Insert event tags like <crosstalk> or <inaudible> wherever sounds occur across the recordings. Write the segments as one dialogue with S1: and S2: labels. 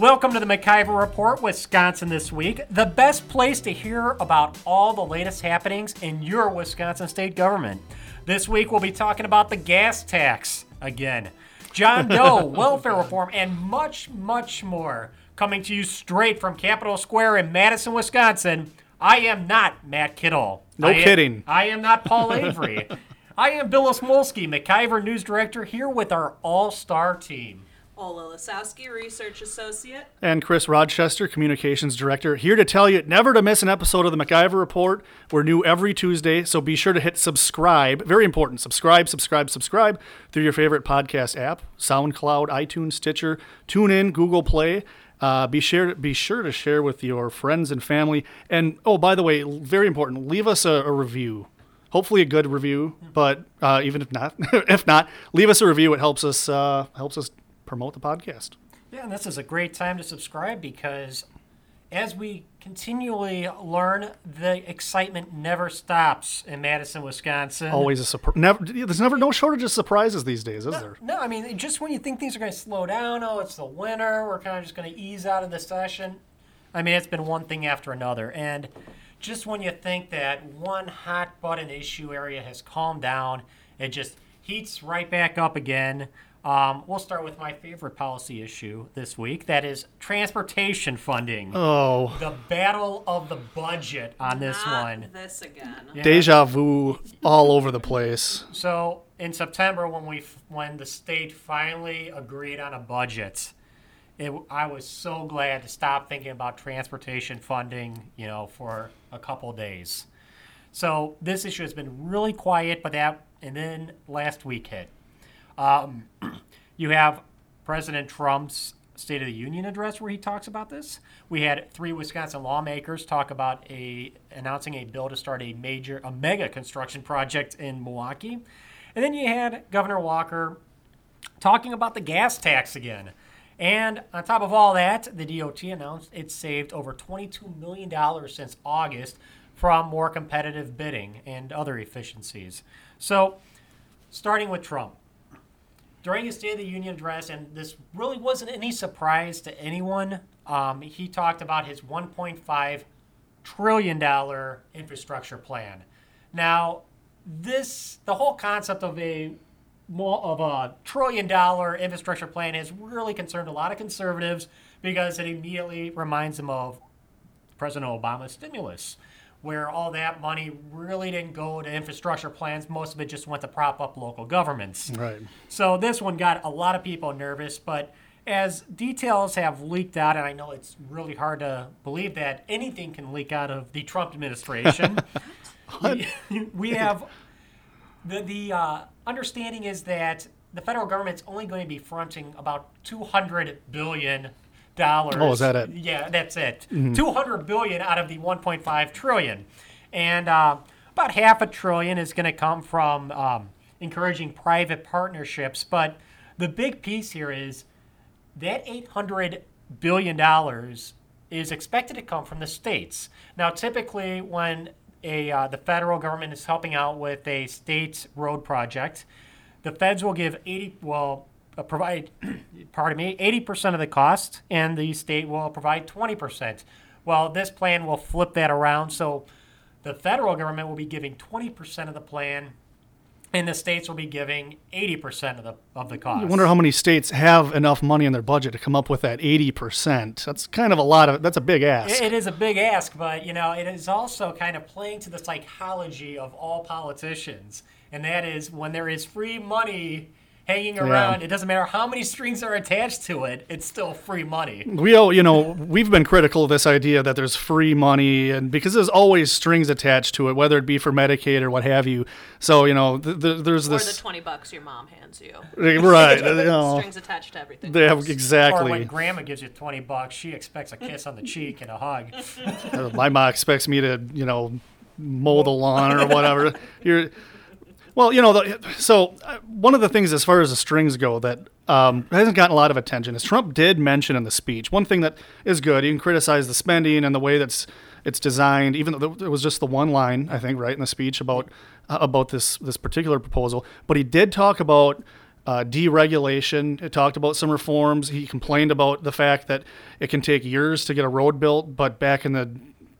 S1: Welcome to the MacIver Report, Wisconsin this week. The best place to hear about all the latest happenings in your Wisconsin state government. This week we'll be talking about the gas tax again, John <laughs> Doe, welfare reform, and much, much more. Coming to you straight from Capitol Square in Madison, Wisconsin. I am not Matt Kittle.
S2: No
S1: I am-
S2: kidding.
S1: I am not Paul <laughs> Avery. I am Bill Osmulski, MacIver News Director, here with our all star team.
S3: Ola Lisowski, Research Associate.
S2: And Chris Rochester, Communications Director, here to tell you never to miss an episode of the MacIver Report. We're new every Tuesday, so be sure to hit subscribe. Very important. Subscribe, subscribe, subscribe through your favorite podcast app SoundCloud, iTunes, Stitcher, TuneIn, Google Play. Uh, be sure be sure to share with your friends and family. And oh, by the way, very important, leave us a, a review. Hopefully, a good review, but uh, even if not, <laughs> if not, leave us a review. It helps us uh, helps us promote the podcast.
S1: Yeah, and this is a great time to subscribe because as we continually learn, the excitement never stops in Madison, Wisconsin.
S2: Always a surprise. Never, there's never no shortage of surprises these days, is there?
S1: No, I mean, just when you think things are going to slow down, oh, it's the winter, we're kind of just going to ease out of the session. I mean, it's been one thing after another. And just when you think that one hot button issue area has calmed down, it just heats right back up again. Um, we'll start with my favorite policy issue this week that is transportation funding.
S2: Oh,
S1: The battle of the budget on this
S3: Not
S1: one.
S3: This again.
S2: deja vu all over the place.
S1: So in September, when we when the state finally agreed on a budget, it, I was so glad to stop thinking about transportation funding, you know, for a couple days. So this issue has been really quiet, but that and then last week hit. Um, <clears throat> you have President Trump's State of the Union address where he talks about this. We had three Wisconsin lawmakers talk about a announcing a bill to start a major, a mega construction project in Milwaukee, and then you had Governor Walker talking about the gas tax again. And on top of all that, the DOT announced it saved over $22 million since August from more competitive bidding and other efficiencies. So, starting with Trump. During his State of the Union address, and this really wasn't any surprise to anyone, um, he talked about his $1.5 trillion infrastructure plan. Now, this, the whole concept of a of a trillion dollar infrastructure plan has really concerned a lot of conservatives because it immediately reminds them of President Obama's stimulus, where all that money really didn't go to infrastructure plans. Most of it just went to prop up local governments.
S2: Right.
S1: So this one got a lot of people nervous, but as details have leaked out, and I know it's really hard to believe that anything can leak out of the Trump administration, <laughs> we, we have the the uh, understanding is that the federal government's only going to be fronting about two hundred billion dollars.
S2: Oh, is that it?
S1: Yeah, that's it. Two hundred billion out of the one point five trillion, and uh, about half a trillion is going to come from um, encouraging private partnerships. But the big piece here is that eight hundred billion dollars is expected to come from the states. Now, typically, when a uh, the federal government is helping out with a state road project, the feds will give eighty well Uh, provide <clears throat> pardon me eighty percent of the cost, and the state will provide twenty percent. Well, this plan will flip that around, so the federal government will be giving twenty percent of the plan, and the states will be giving eighty percent of the of the cost.
S2: I wonder how many states have enough money in their budget to come up with that 80%. That's kind of a lot of, that's a big ask.
S1: It- it is a big ask, but you know, it is also kind of playing to the psychology of all politicians, and that is when there is free money hanging around, it doesn't matter how many strings are attached to it, it's still free money.
S2: we all, you know, we've been critical of this idea that there's free money, and because there's always strings attached to it, whether it be for Medicaid or what have you. So, you know, th- th- there's
S3: Or the
S2: this.
S3: 20 bucks your mom hands you.
S2: right. you <laughs> know, <laughs>
S3: Strings attached to everything.
S2: they have
S3: else.
S1: Or
S2: exactly.
S1: when grandma gives you 20 bucks, she expects a kiss on the cheek and a hug.
S2: Uh, <laughs> my mom expects me to, you know, mow the lawn or whatever. You're, well, you know, the, so uh, one of the things as far as the strings go that um, hasn't gotten a lot of attention is Trump did mention in the speech one thing that is good. You can criticize the spending and the way that's it's designed, even though it was just the one line I think right in the speech about uh, about this this particular proposal. But he did talk about uh, deregulation. It talked about some reforms. He complained about the fact that it can take years to get a road built, but back in the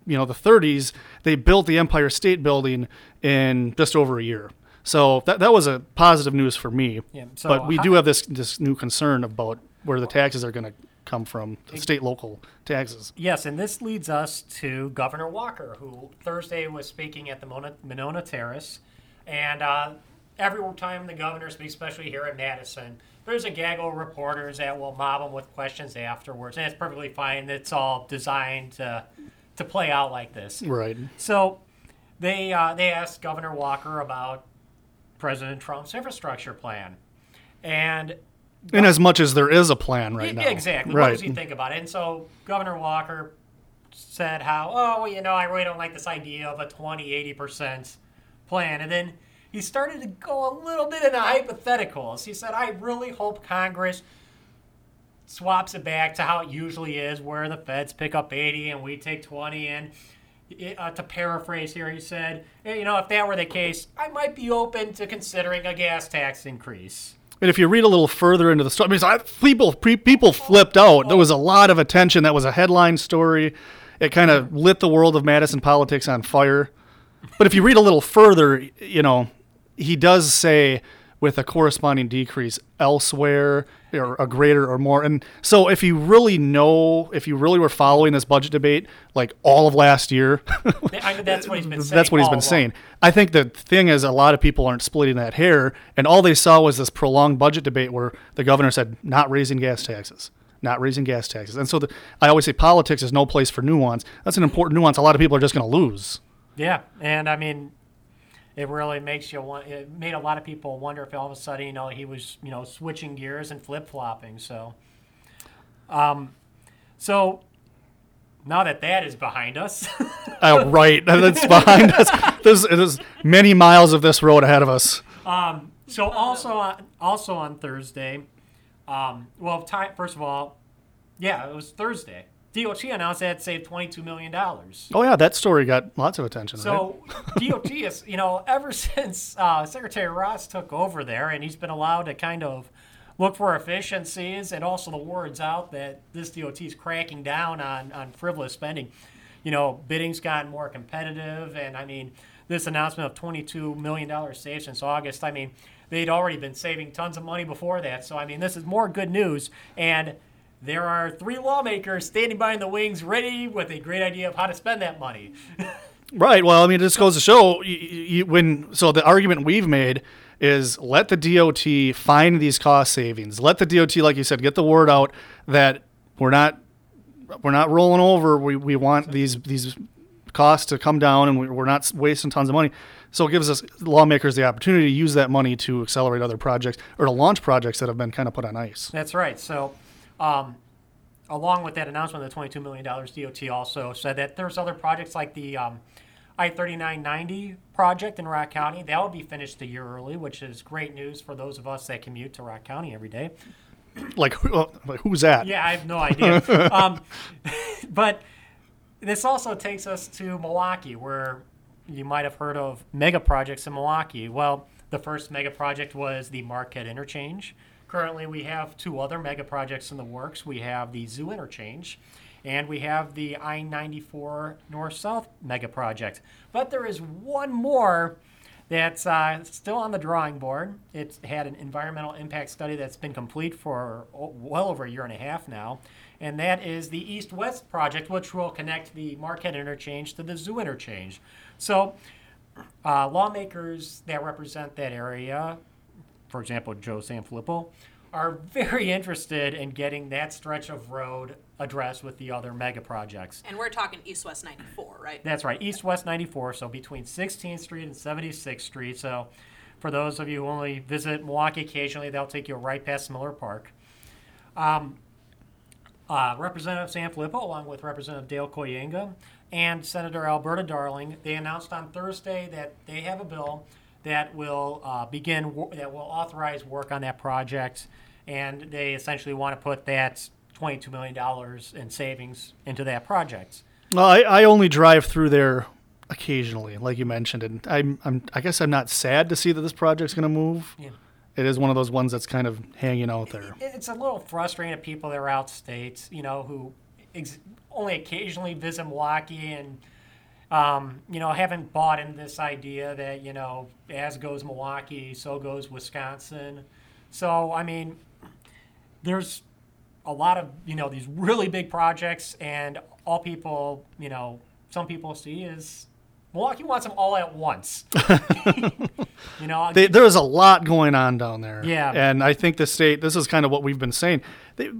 S2: you know the 30s, they built the Empire State Building in just over a year. So that that was a positive news for me.
S1: Yeah, so
S2: but we
S1: how-
S2: do have this this new concern about where the taxes are going to come from, the state local taxes.
S1: Yes, and this leads us to Governor Walker, who Thursday was speaking at the Mona, Monona Terrace. And uh, every time the governor speaks, especially here in Madison, there's a gaggle of reporters that will mob him with questions afterwards. And it's perfectly fine. It's all designed to, to play out like this.
S2: Right.
S1: So they, uh, they asked Governor Walker about President Trump's infrastructure plan. And
S2: In as much as there is a plan right
S1: yeah,
S2: now.
S1: Exactly. What
S2: Right.
S1: does he think about it? And so Governor Walker said how, oh, you know, I really don't like this idea of a 20, 80% plan. And then he started to go a little bit into hypotheticals. He said, I really hope Congress swaps it back to how it usually is, where the feds pick up 80 and we take 20. And uh, to paraphrase here, he said, "Eh, you know, if that were the case, I might be open to considering a gas tax increase.
S2: And if you read a little further into the story, I mean, I, people people flipped out. There was a lot of attention. That was a headline story. It kind of lit the world of Madison politics on fire. But if you read a little further, you know, he does say with a corresponding decrease elsewhere or a greater or more. And so if you really know, if you really were following this budget debate like all of last year, <laughs>
S1: I that's what he's been <laughs> saying.
S2: that's what he's been saying. I think the thing is, a lot of people aren't splitting that hair, and all they saw was this prolonged budget debate where the governor said, not raising gas taxes. Not raising gas taxes. And so the, I always say politics is no place for nuance. That's an important nuance a lot of people are just going to lose.
S1: Yeah, and I mean, it really makes you want. It made a lot of people wonder if all of a sudden, you know, he was, you know, switching gears and flip flopping. So, um, so now that that is behind us, <laughs>
S2: Uh, right. That's behind us. <laughs> There's, there's many miles of this road ahead of us.
S1: Um, so also on, also on Thursday, um, well, first of all, yeah, it was Thursday. DOT announced that it saved twenty two million dollars.
S2: Oh, yeah, that story got lots of attention. right?
S1: So DOT <laughs> is, you know, ever <laughs> since uh, Secretary Ross took over there, and he's been allowed to kind of look for efficiencies, and also the word's out that this DOT is cracking down on on frivolous spending. You know, bidding's gotten more competitive, and I mean, this announcement of twenty-two million dollars saved since August. I mean, they'd already been saving tons of money before that. So I mean, this is more good news, and there are three lawmakers standing by in the wings, ready with a great idea of how to spend that money. <laughs>
S2: Right. Well, I mean, it just goes to show you, you, when. So the argument we've made is let the DOT find these cost savings. Let the DOT, like you said, get the word out that we're not we're not rolling over. We, we want these these costs to come down, and we, we're not wasting tons of money. So it gives us lawmakers the opportunity to use that money to accelerate other projects or to launch projects that have been kind of put on ice.
S1: That's right. So, um, along with that announcement of the $22 million, DOT also said that there's other projects like the um, I 3990 project in Rock County. That will be finished a year early, which is great news for those of us that commute to Rock County every day. <clears throat>
S2: Like, who- like who's that?
S1: Yeah, I have no idea. <laughs> um, <laughs> but this also takes us to Milwaukee, where you might have heard of mega projects in Milwaukee. Well, the first mega project was the Marquette Interchange. Currently, we have two other mega projects in the works. We have the Zoo Interchange, and we have the I 94 North South mega project. But there is one more that's uh, still on the drawing board. It's had an environmental impact study that's been complete for well over a year and a half now, and that is the East West project, which will connect the Marquette Interchange to the Zoo Interchange. So, uh, lawmakers that represent that area, for example, Joe Sanfilippo, are very <laughs> interested in getting that stretch of road addressed with the other mega projects.
S3: And we're talking East West 94, right?
S1: That's right, East West 94, so between 16th Street and 76th Street. So, for those of you who only visit Milwaukee occasionally, they'll take you right past Miller Park. Um, uh, Representative Sanfilippo, along with Representative Dale Kooyenga and Senator Alberta Darling, they announced on Thursday that they have a bill that will uh, begin wo- that will authorize work on that project, and they essentially want to put that $22 million in savings into that project.
S2: Well, I, I only drive through there occasionally, like you mentioned, and I'm, I'm I guess I'm not sad to see that this project's going to move.
S1: Yeah.
S2: it is one of those ones that's kind of hanging out there.
S1: It's a little frustrating to people that are out states, you know, who ex- only occasionally visit Milwaukee and, um, you know, I haven't bought into this idea that, you know, as goes Milwaukee, so goes Wisconsin. So, I mean, there's a lot of, you know, these really big projects, and all people, you know, some people see is Milwaukee wants them all at once. <laughs> you know,
S2: They, there is a lot going on down there.
S1: Yeah.
S2: And I think the state, this is kind of what we've been saying. They,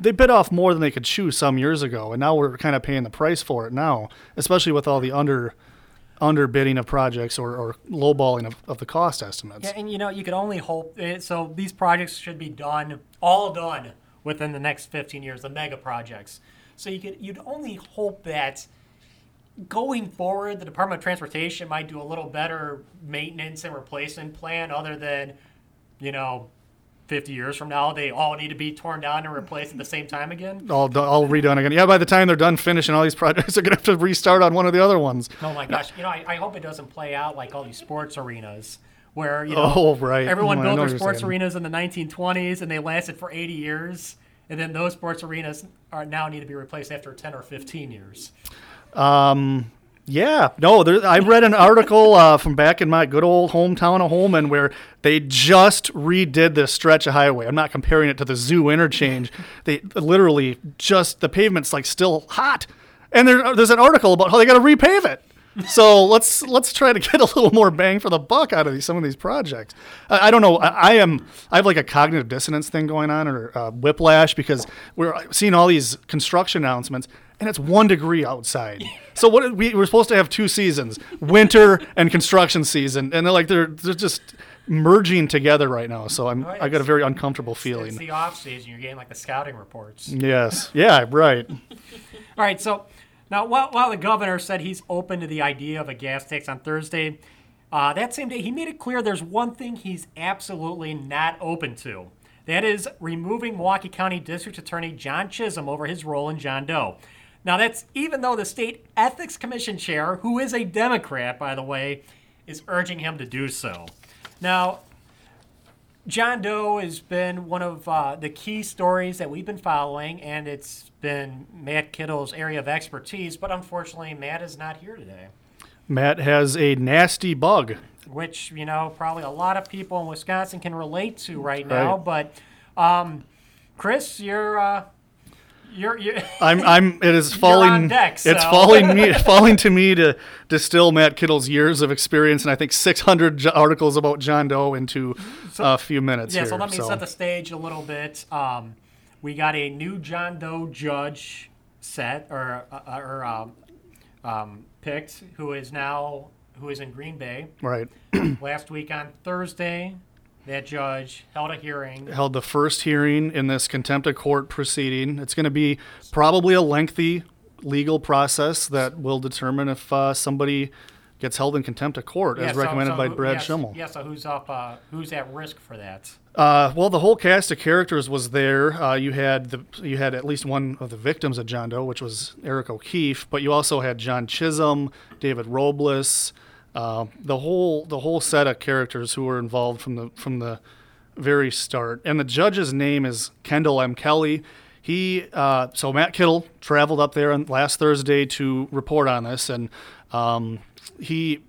S2: they bit off more than they could chew some years ago, and now we're kind of paying the price for it now, especially with all the under underbidding of projects or, or lowballing of, of the cost estimates.
S1: Yeah, and you know, you could only hope. eh, So these projects should be done, all done within the next 15 years, the mega projects. So you could, you'd only hope that going forward, the Department of Transportation might do a little better maintenance and replacement plan, other than, you know, 50 years from now, they all need to be torn down and replaced at the same time again.
S2: all, all redone again. Yeah, by the time they're done finishing all these projects, <laughs> they're going to have to restart on one of the other ones.
S1: Oh my gosh! You know, I, I hope it doesn't play out like all these sports arenas where you know
S2: Oh, right.
S1: everyone mm,
S2: I
S1: built
S2: know
S1: their sports arenas in the 1920s and they lasted for 80 years, and then those sports arenas are now need to be replaced after 10 or 15 years.
S2: Um, Yeah, no, there, I read an article uh, from back in my good old hometown of Holmen where they just redid this stretch of highway. I'm not comparing it to the zoo interchange. they literally just the pavement's like still hot, and there, there's an article about how they got to repave it. So let's let's try to get a little more bang for the buck out of these, some of these projects. I, I don't know. I, I am I have like a cognitive dissonance thing going on or uh, whiplash because we're seeing all these construction announcements and it's one degree outside. So what we we're supposed to have two seasons, winter and construction season, and they're like they're they're just merging together right now. So I'm I got a very uncomfortable
S1: It's
S2: feeling.
S1: the off season. You're getting like the scouting reports.
S2: Yes, yeah, right. <laughs>
S1: All right, so now while, while the governor said he's open to the idea of a gas tax on Thursday, uh, that same day he made it clear there's one thing he's absolutely not open to. That is removing Milwaukee County District Attorney John Chisholm over his role in John Doe. Now that's even though the state ethics commission chair, who is a Democrat by the way, is urging him to do so. Now, John Doe has been one of uh, the key stories that we've been following, and it's been Matt Kittle's area of expertise. But unfortunately, Matt is not here today,
S2: Matt has a nasty bug.
S1: which you know probably a lot of people in Wisconsin can relate to right now.
S2: Right.
S1: But um, Chris, you're uh, you're, you're <laughs>
S2: I'm I'm it is falling
S1: deck,
S2: it's falling me <laughs> falling to me to distill Matt Kittle's years of experience and I think 600 j- articles about John Doe into a few minutes
S1: yeah.
S2: here.
S1: So let me set the stage a little bit. Um, we got a new John Doe judge set or uh, or um, um, picked, who is now who is in Green Bay.
S2: right.
S1: Last week on Thursday, that judge held a hearing.
S2: Held the first hearing in this contempt of court proceeding. It's going to be probably a lengthy legal process that will determine if uh, somebody gets held in contempt of court,
S1: Yeah,
S2: as
S1: so-
S2: recommended
S1: so
S2: by
S1: who-
S2: Brad
S1: yes,
S2: Schimel.
S1: Yeah, so who's up? Uh, who's at risk for that?
S2: Uh, well, the whole cast of characters was there. Uh, you had the you had at least one of the victims of John Doe, which was Eric O'Keefe, but you also had John Chisholm, David Robles, uh, the whole the whole set of characters who were involved from the from the very start. And the judge's name is Kendall M. Kelley. He uh, so Matt Kittle traveled up there on last Thursday to report on this, and um, he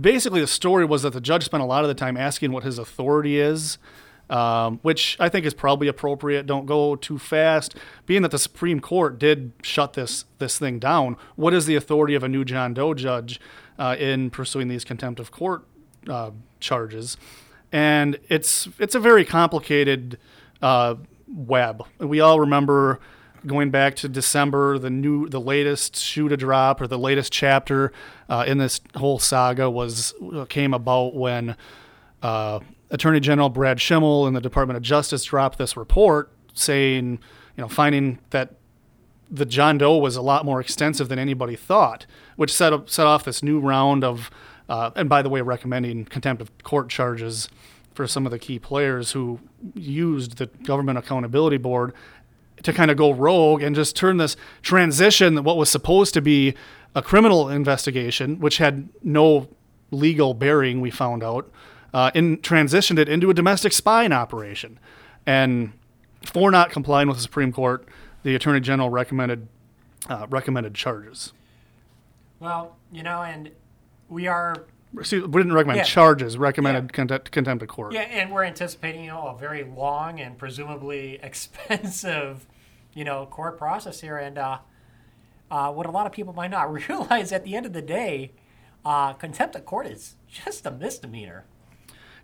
S2: basically the story was that the judge spent a lot of the time asking what his authority is, um, which I think is probably appropriate. Don't go too fast. Being that the Supreme Court did shut this this thing down, what is the authority of a new John Doe judge uh, in pursuing these contempt of court uh, charges? And it's it's a very complicated uh, web. We all remember going back to December, the new, the latest shoe to drop or the latest chapter uh, in this whole saga was came about when uh, Attorney General Brad Schimel and the Department of Justice dropped this report saying, you know, finding that the John Doe was a lot more extensive than anybody thought, which set up, set off this new round of, uh, and by the way, recommending contempt of court charges for some of the key players who used the Government Accountability Board to kind of go rogue and just turn this transition, what was supposed to be a criminal investigation, which had no legal bearing, we found out, uh, in transitioned it into a domestic spying operation, and for not complying with the Supreme Court, the Attorney General recommended uh, recommended charges.
S1: Well, you know, and we are
S2: See, we didn't recommend
S1: Yeah.
S2: charges, recommended
S1: Yeah.
S2: contempt, contempt of court.
S1: Yeah, and we're anticipating, you know, a very long and presumably <laughs> expensive, you know, court process here. And uh, uh, what a lot of people might not <laughs> realize at the end of the day, uh, contempt of court is just a misdemeanor.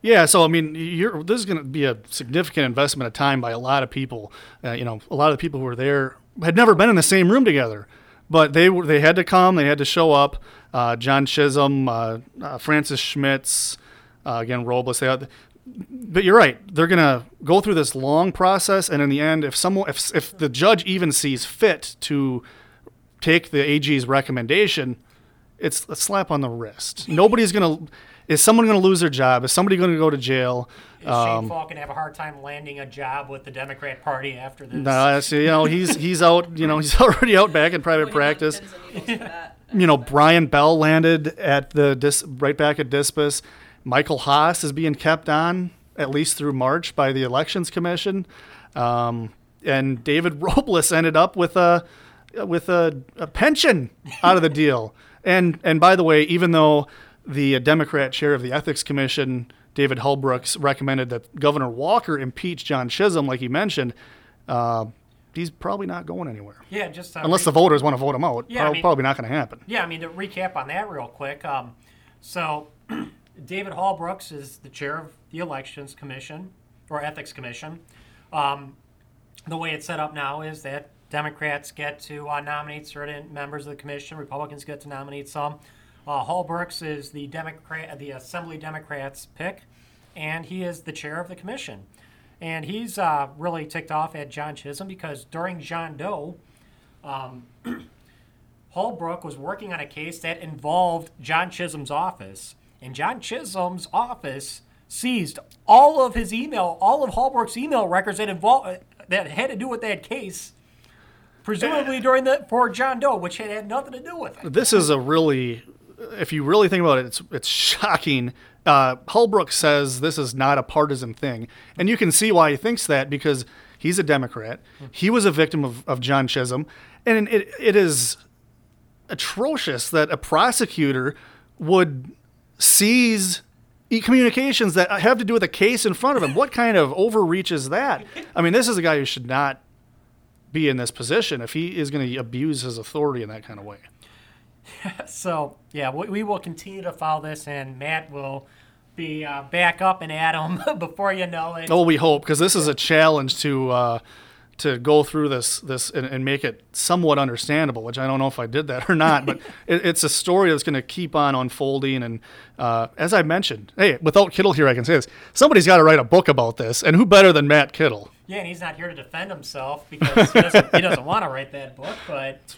S2: Yeah, so I mean, this is going to be a significant investment of time by a lot of people. Uh, you know, a lot of the people who were there had never been in the same room together, but they were they had to come, they had to show up. Uh, John Chisholm, uh, uh, Francis Schmitz, uh, again Robles. They had, but you're right. They're going to go through this long process, and in the end, if someone, if if the judge even sees fit to take the AG's recommendation, it's a slap on the wrist. Nobody's going to. Is someone going to lose their job? Is somebody going to go to jail?
S1: Is Shane Falk going to have a hard time landing a job with the Democrat Party after this?
S2: No, that's, you know he's he's out. You know he's <laughs> already out back in private practice.
S3: Pins and needles for that.
S2: You know Brian Bell landed at the dis, right back at Dispus. Michael Haas is being kept on at least through March by the Elections Commission, um, and David <laughs> Robles ended up with a with a, a pension out of the deal. And and by the way, even though the Democrat chair of the Ethics Commission, David Halbrooks, recommended that Governor Walker impeach John Chisholm, like he mentioned, uh, he's probably not going anywhere
S1: Yeah, just
S2: unless
S1: re-
S2: the voters want to vote him out.
S1: Yeah, I mean-
S2: probably not going to happen.
S1: Yeah, I mean to recap on that real quick. Um, so, <clears throat> David Halbrooks is the chair of the Elections Commission or Ethics Commission. Um, the way it's set up now is that Democrats get to uh, nominate certain members of the commission. Republicans get to nominate some. Uh, Halbrooks is the Democrat, the Assembly Democrats' pick, and he is the chair of the commission. And he's uh, really ticked off at John Chisholm because during John Doe, <clears throat> Holbrook was working on a case that involved John Chisholm's office, and John Chisholm's office seized all of his email, all of Holbrook's email records that involved that had to do with that case, presumably during the for John Doe, which had, had nothing to do with it.
S2: This is a really, if you really think about it, it's it's shocking. Uh, Holbrook says this is not a partisan thing, and you can see why he thinks that because he's a Democrat. He was a victim of, of John Chisholm, and it it is atrocious that a prosecutor would seize communications that have to do with a case in front of him. What kind of overreach is that? I mean, this is a guy who should not be in this position if he is going to abuse his authority in that kind of way. <laughs>
S1: So yeah, we, we will continue to follow this, and Matt will be uh, back up and at him <laughs> before you know it.
S2: Oh, we hope because this is a challenge to uh, to go through this this and, and make it somewhat understandable. Which I don't know if I did that or not, but <laughs> it, it's a story that's going to keep on unfolding. And uh, as I mentioned, hey, without Kittle here, I can say this: somebody's got to write a book about this, and who better than Matt Kittle?
S1: Yeah, and he's not here to defend himself because he doesn't, he doesn't want to write that book, but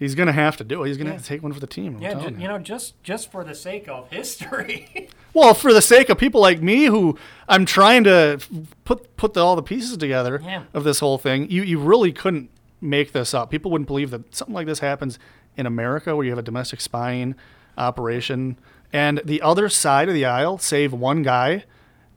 S2: He's going to have to do it. He's going to
S1: Yeah.
S2: have to take one for the team. I'm
S1: yeah, ju- you know, just just for the sake of history. <laughs>
S2: Well, for the sake of people like me who I'm trying to put put the, all the pieces together
S1: Yeah.
S2: of this whole thing, you, you really couldn't make this up. People wouldn't believe that something like this happens in America where you have a domestic spying operation and the other side of the aisle, save one guy,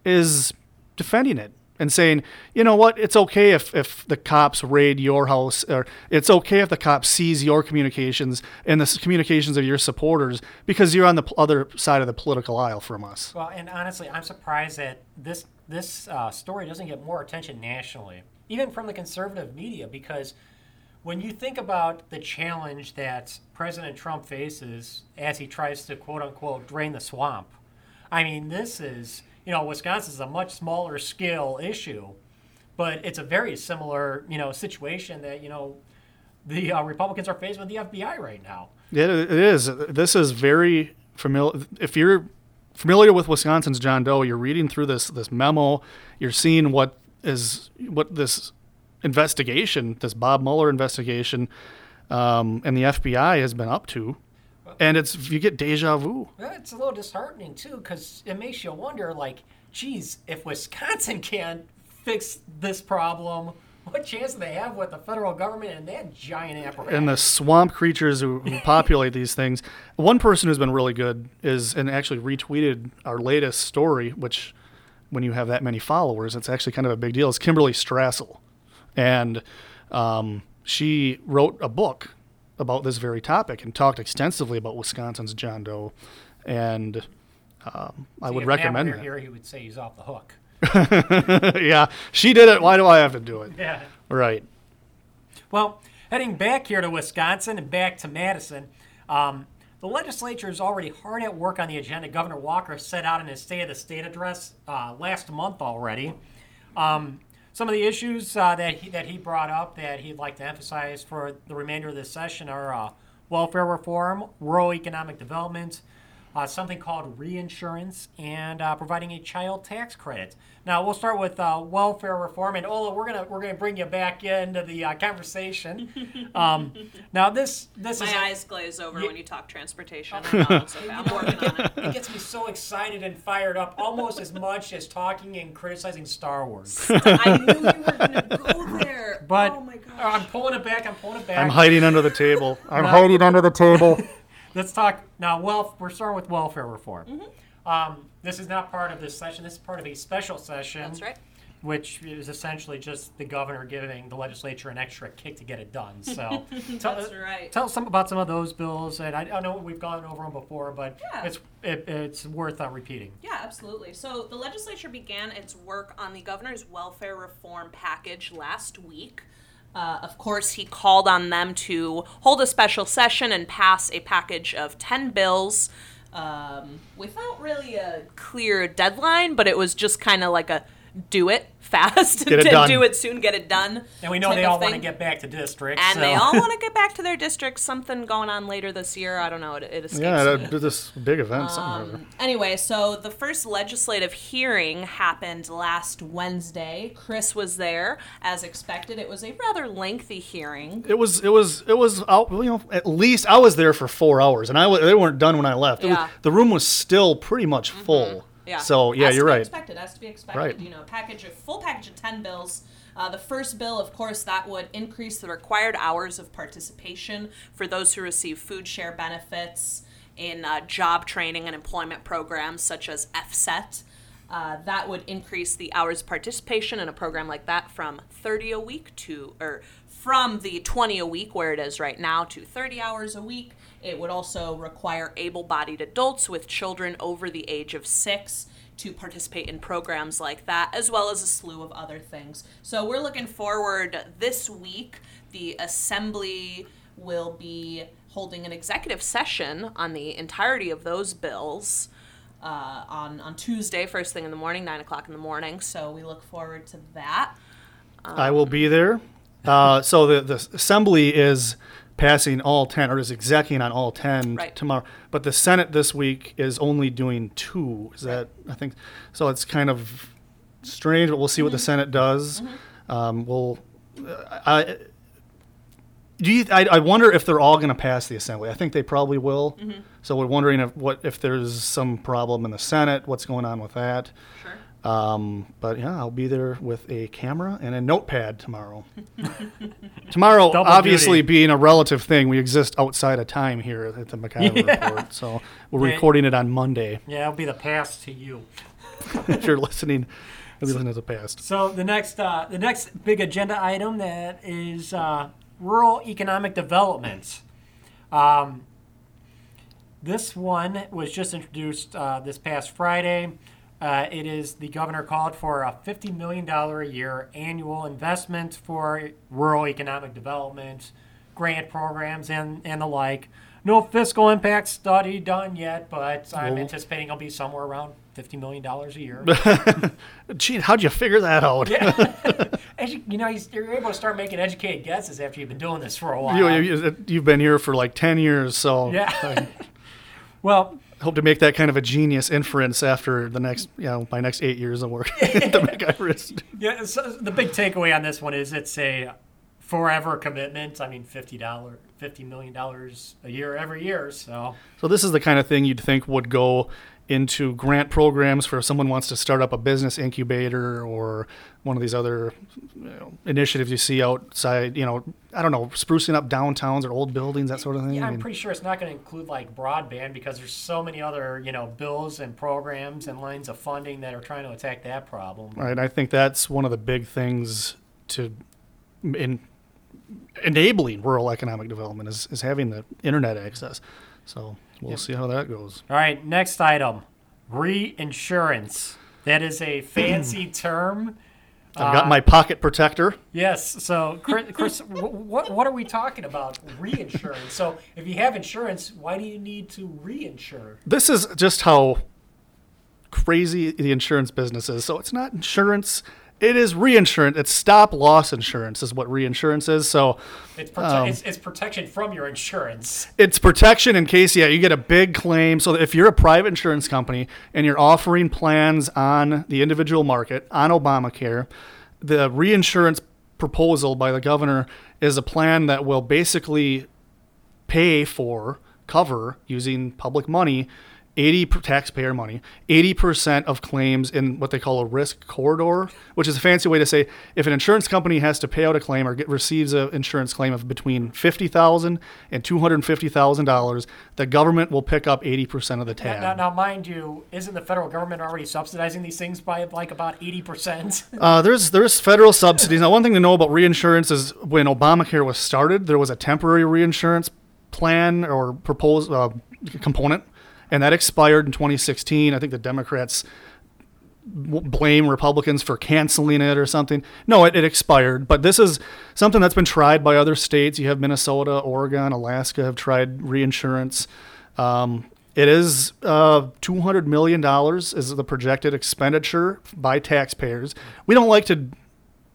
S2: is defending it and saying, you know what, it's okay if, if the cops raid your house, or it's okay if the cops seize your communications and the communications of your supporters because you're on the other side of the political aisle from us.
S1: well, and honestly, I'm surprised that this this uh, story doesn't get more attention nationally, even from the conservative media, because when you think about the challenge that President Trump faces as he tries to quote unquote drain the swamp, I mean, this is you know, Wisconsin's a much smaller scale issue, but it's a very similar you know situation that you know the uh, Republicans are faced with the FBI right now.
S2: Yeah, it is. This is very familiar. If you're familiar with Wisconsin's John Doe, you're reading through this this memo. You're seeing what is what this investigation, this Bob Mueller investigation, um, and the FBI has been up to, and it's you get deja vu.
S1: It's a little disheartening too, because it makes you wonder, like, geez, if Wisconsin <laughs> can't fix this problem, what chance do they have with the federal government and that giant apparatus?
S2: and the swamp creatures who, who populate these things. One person who's been really good is and actually retweeted our latest story, which when you have that many followers, it's actually kind of a big deal. Is Kimberly Strassel, and um, she wrote a book about this very topic and talked extensively about Wisconsin's John Doe, and um, I
S1: See,
S2: would recommend that.
S1: here, he would say he's off the hook. <laughs>
S2: yeah, she did it. Why do I have to do it? <laughs>
S1: Yeah.
S2: Right.
S1: Well, heading back here to Wisconsin and back to Madison, um, the legislature is already hard at work on the agenda. Governor Walker set out in his State of the State address uh, last month already. Um, some of the issues uh, that he that he brought up that he'd like to emphasize for the remainder of this session are uh, welfare reform, rural economic development, uh, something called reinsurance, and uh, providing a child tax credit. Now we'll start with uh, welfare reform, and Ola, we're gonna we're gonna bring you back into the uh, conversation. <laughs> Um, now this this is
S3: My
S1: is
S3: eyes glaze over
S1: Ye-
S3: when you talk transportation. I know, it's okay. I'm working on it.
S1: it gets me so excited and fired up, almost as much as talking and criticizing Star Wars. <laughs>
S3: I knew you were going to go there.
S1: But
S3: oh my gosh.
S1: I'm pulling it back. I'm pulling it back.
S2: I'm hiding under the table. I'm hiding under the table. <laughs>
S1: Let's talk now. Well, we're starting with welfare reform.
S3: Mm-hmm.
S1: Um, this is not part of this session. This is part of a special session.
S3: That's right.
S1: Which is essentially just the governor giving the legislature an extra kick to get it done. So, <laughs> tell,
S3: That's right.
S1: Tell us some about some of those bills, and I, I know we've gone over them before, but
S3: Yeah.
S1: it's it, it's worth uh, repeating.
S3: Yeah, absolutely. So the legislature began its work on the governor's welfare reform package last week. Uh, of course, he called on them to hold a special session and pass a package of 10 bills um, without really a clear deadline, but it was just kind of like a do it fast,
S2: Get it done.
S3: do it soon, get it done.
S1: And we know they all want to get back to districts.
S3: And
S1: so.
S3: they all want to <laughs> get back to their districts. Something going on later this year. I don't know. It, it escapes
S2: Yeah,
S3: me.
S2: this big event. something or other.
S3: Anyway, so the first legislative hearing happened last Wednesday. Chris was there, as expected. It was a rather lengthy hearing.
S2: It was it was it was out, you know at least I was there for four hours and I they weren't done when I left. It was-
S3: Yeah. Mm-hmm.
S2: the room was still pretty much full.
S3: Yeah.
S2: So yeah,
S3: as
S2: you're
S3: to be
S2: right.
S3: Expected, as to be expected.
S2: Right.
S3: You know, package, a full package of ten bills. Uh, the first bill, of course, that would increase the required hours of participation for those who receive food share benefits in uh, job training and employment programs such as FSET. Uh, that would increase the hours of participation in a program like that from 30 a week to, or from the 20 a week where it is right now to 30 hours a week. It would also require able bodied adults with children over the age of six to participate in programs like that, as well as a slew of other things. So we're looking forward this week. The Assembly will be holding an executive session on the entirety of those bills. Uh, on, on Tuesday, first thing in the morning, 9 o'clock in the morning. So we look forward to that.
S2: I will be there. Uh, so the the assembly is passing all ten or is executing on all ten
S3: Right.
S2: tomorrow, but the Senate this week is only doing two. Is that I think so? It's kind of strange, but we'll see what
S3: Mm-hmm.
S2: the Senate does. Um, we'll. uh, I, do you, I, I wonder if they're all going to pass the assembly. I think they probably will.
S3: Mm-hmm.
S2: So we're wondering if what if there's some problem in the Senate. What's going on with that?
S3: Sure.
S2: Um, but yeah, I'll be there with a camera and a notepad tomorrow. <laughs> tomorrow,
S1: Double
S2: obviously
S1: duty.
S2: being a relative thing, we exist outside of time here at the MacIver <laughs>
S1: Yeah.
S2: Report. So we're
S1: Yeah.
S2: recording it on Monday.
S1: Yeah, it'll be the past to you. <laughs>
S2: if you're listening, if you're listening to the past.
S1: So the next uh, the next big agenda item that is uh, rural economic development. Um, this one was just introduced uh, this past Friday. Uh, it is the governor called for a $50 million a year annual investment for rural economic development, grant programs, and, and the like. No fiscal impact study done yet, but I'm
S2: Well-
S1: anticipating it'll be somewhere around $50 million a year. <laughs>
S2: Gee, how'd you figure that out? <laughs>
S1: As you, you know, you- you're able to start making educated guesses after you've been doing this for a while.
S2: You, you, you've been here for like 10 years, so
S1: yeah. <laughs> well,
S2: hope to make that kind of a genius inference after the next, you know, my next eight years of work at the Institute.
S1: yeah. So the big takeaway on this one is it's a forever commitment. I mean, fifty dollar, fifty million dollars a year every year. So
S2: So this is the kind of thing you'd think would go into grant programs for if someone wants to start up a business incubator or one of these other you know, initiatives you see outside. You know, I don't know, sprucing up downtowns or old buildings, that sort of thing.
S1: Yeah,
S2: I
S1: I'm
S2: mean,
S1: pretty sure it's not going to include like broadband because there's so many other you know bills and programs and lines of funding that are trying to attack that problem.
S2: Right. I think that's one of the big things to in enabling rural economic development is, is having the internet access. So we'll
S1: Yep.
S2: see how that goes.
S1: All right, next item, reinsurance. That is a fancy <clears throat> term.
S2: I've got
S1: Uh,
S2: my pocket protector.
S1: Yes. So, Chris, <laughs> Chris wh- what what are we talking about? Reinsurance. So, if you have insurance, why do you need to reinsure?
S2: This is just how crazy the insurance business is. So it's not insurance. It is reinsurance. It's stop loss insurance is what reinsurance is. So
S1: It's, prote-
S2: Um,
S1: it's it's protection from your insurance.
S2: it's protection in case yeah you get a big claim so if you're a private insurance company and you're offering plans on the individual market on obamacare the reinsurance proposal by the governor is a plan that will basically pay for cover using public money 80 per taxpayer money 80% of claims in what they call a risk corridor which is a fancy way to say if an insurance company has to pay out a claim or get, receives an insurance claim of between $50000 and $250000 the government will pick up 80% of the
S1: Now,
S2: tab
S1: now, now, mind you, isn't the federal government already subsidizing these things by like about eighty percent? <laughs>
S2: Uh, there's there's federal subsidies. Now, one thing to know about reinsurance is when Obamacare was started, there was a temporary reinsurance plan or proposed uh, component, and that expired in 2016. I think the Democrats blame Republicans for canceling it or something. No, it, it expired. But this is something that's been tried by other states. You have Minnesota, Oregon, Alaska have tried reinsurance. Um, it is uh, $200 million is the projected expenditure by taxpayers. We don't like to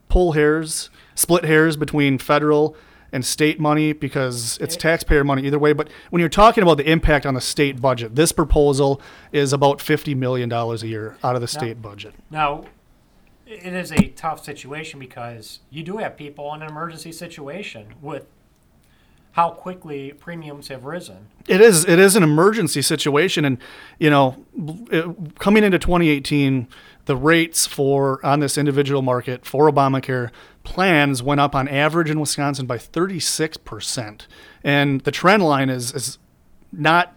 S2: pull hairs, split hairs between federal and state money because it's taxpayer money either way. But when you're talking about the impact on the state budget, this proposal is about $50 million a year out of the state budget.
S1: Now, it is a tough situation because you do have people in an emergency situation with how quickly premiums have risen.
S2: It is it is an emergency situation, and you know, it, coming into 2018, the rates for on this individual market for Obamacare plans went up on average in Wisconsin by 36 percent, and the trend line is is not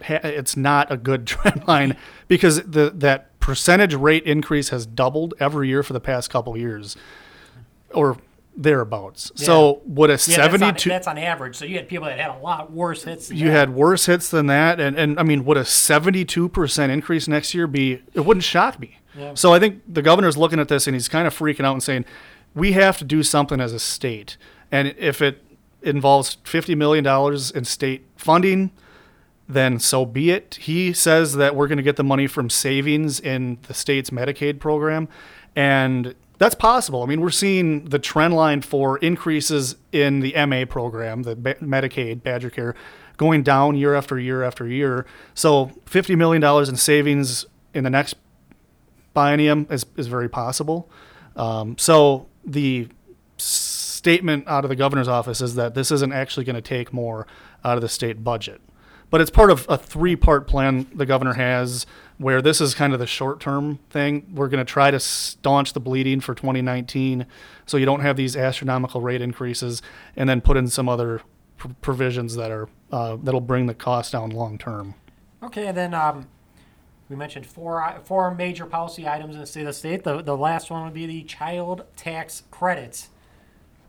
S2: it's not a good <laughs> trend line because the that percentage rate increase has doubled every year for the past couple years, or thereabouts. So would a
S1: Yeah, that's on-
S2: 72
S1: That's on, average. So you had people that had a lot worse hits. Than
S2: you
S1: that.
S2: had worse hits than that and, and i mean would a 72% increase next year be it wouldn't shock me
S1: Yeah.
S2: so i think the governor's looking at this and he's kind of freaking out and saying we have to do something as a state and if it involves $50 million in state funding then so be it he says that we're going to get the money from savings in the state's medicaid program and that's possible. I mean, we're seeing the trend line for increases in the MA program, the Medicaid, BadgerCare, going down year after year after year. So, $50 million in savings in the next biennium is, is very possible. Um, so, the statement out of the governor's office is that this isn't actually going to take more out of the state budget. But it's part of a three part plan the governor has where this is kind of the short term thing. We're going to try to staunch the bleeding for 2019 so you don't have these astronomical rate increases and then put in some other pr- provisions that are uh, that'll bring the cost down long term.
S1: Okay, and then um, we mentioned four four major policy items in the state of the state. The, the last one would be the child tax credits.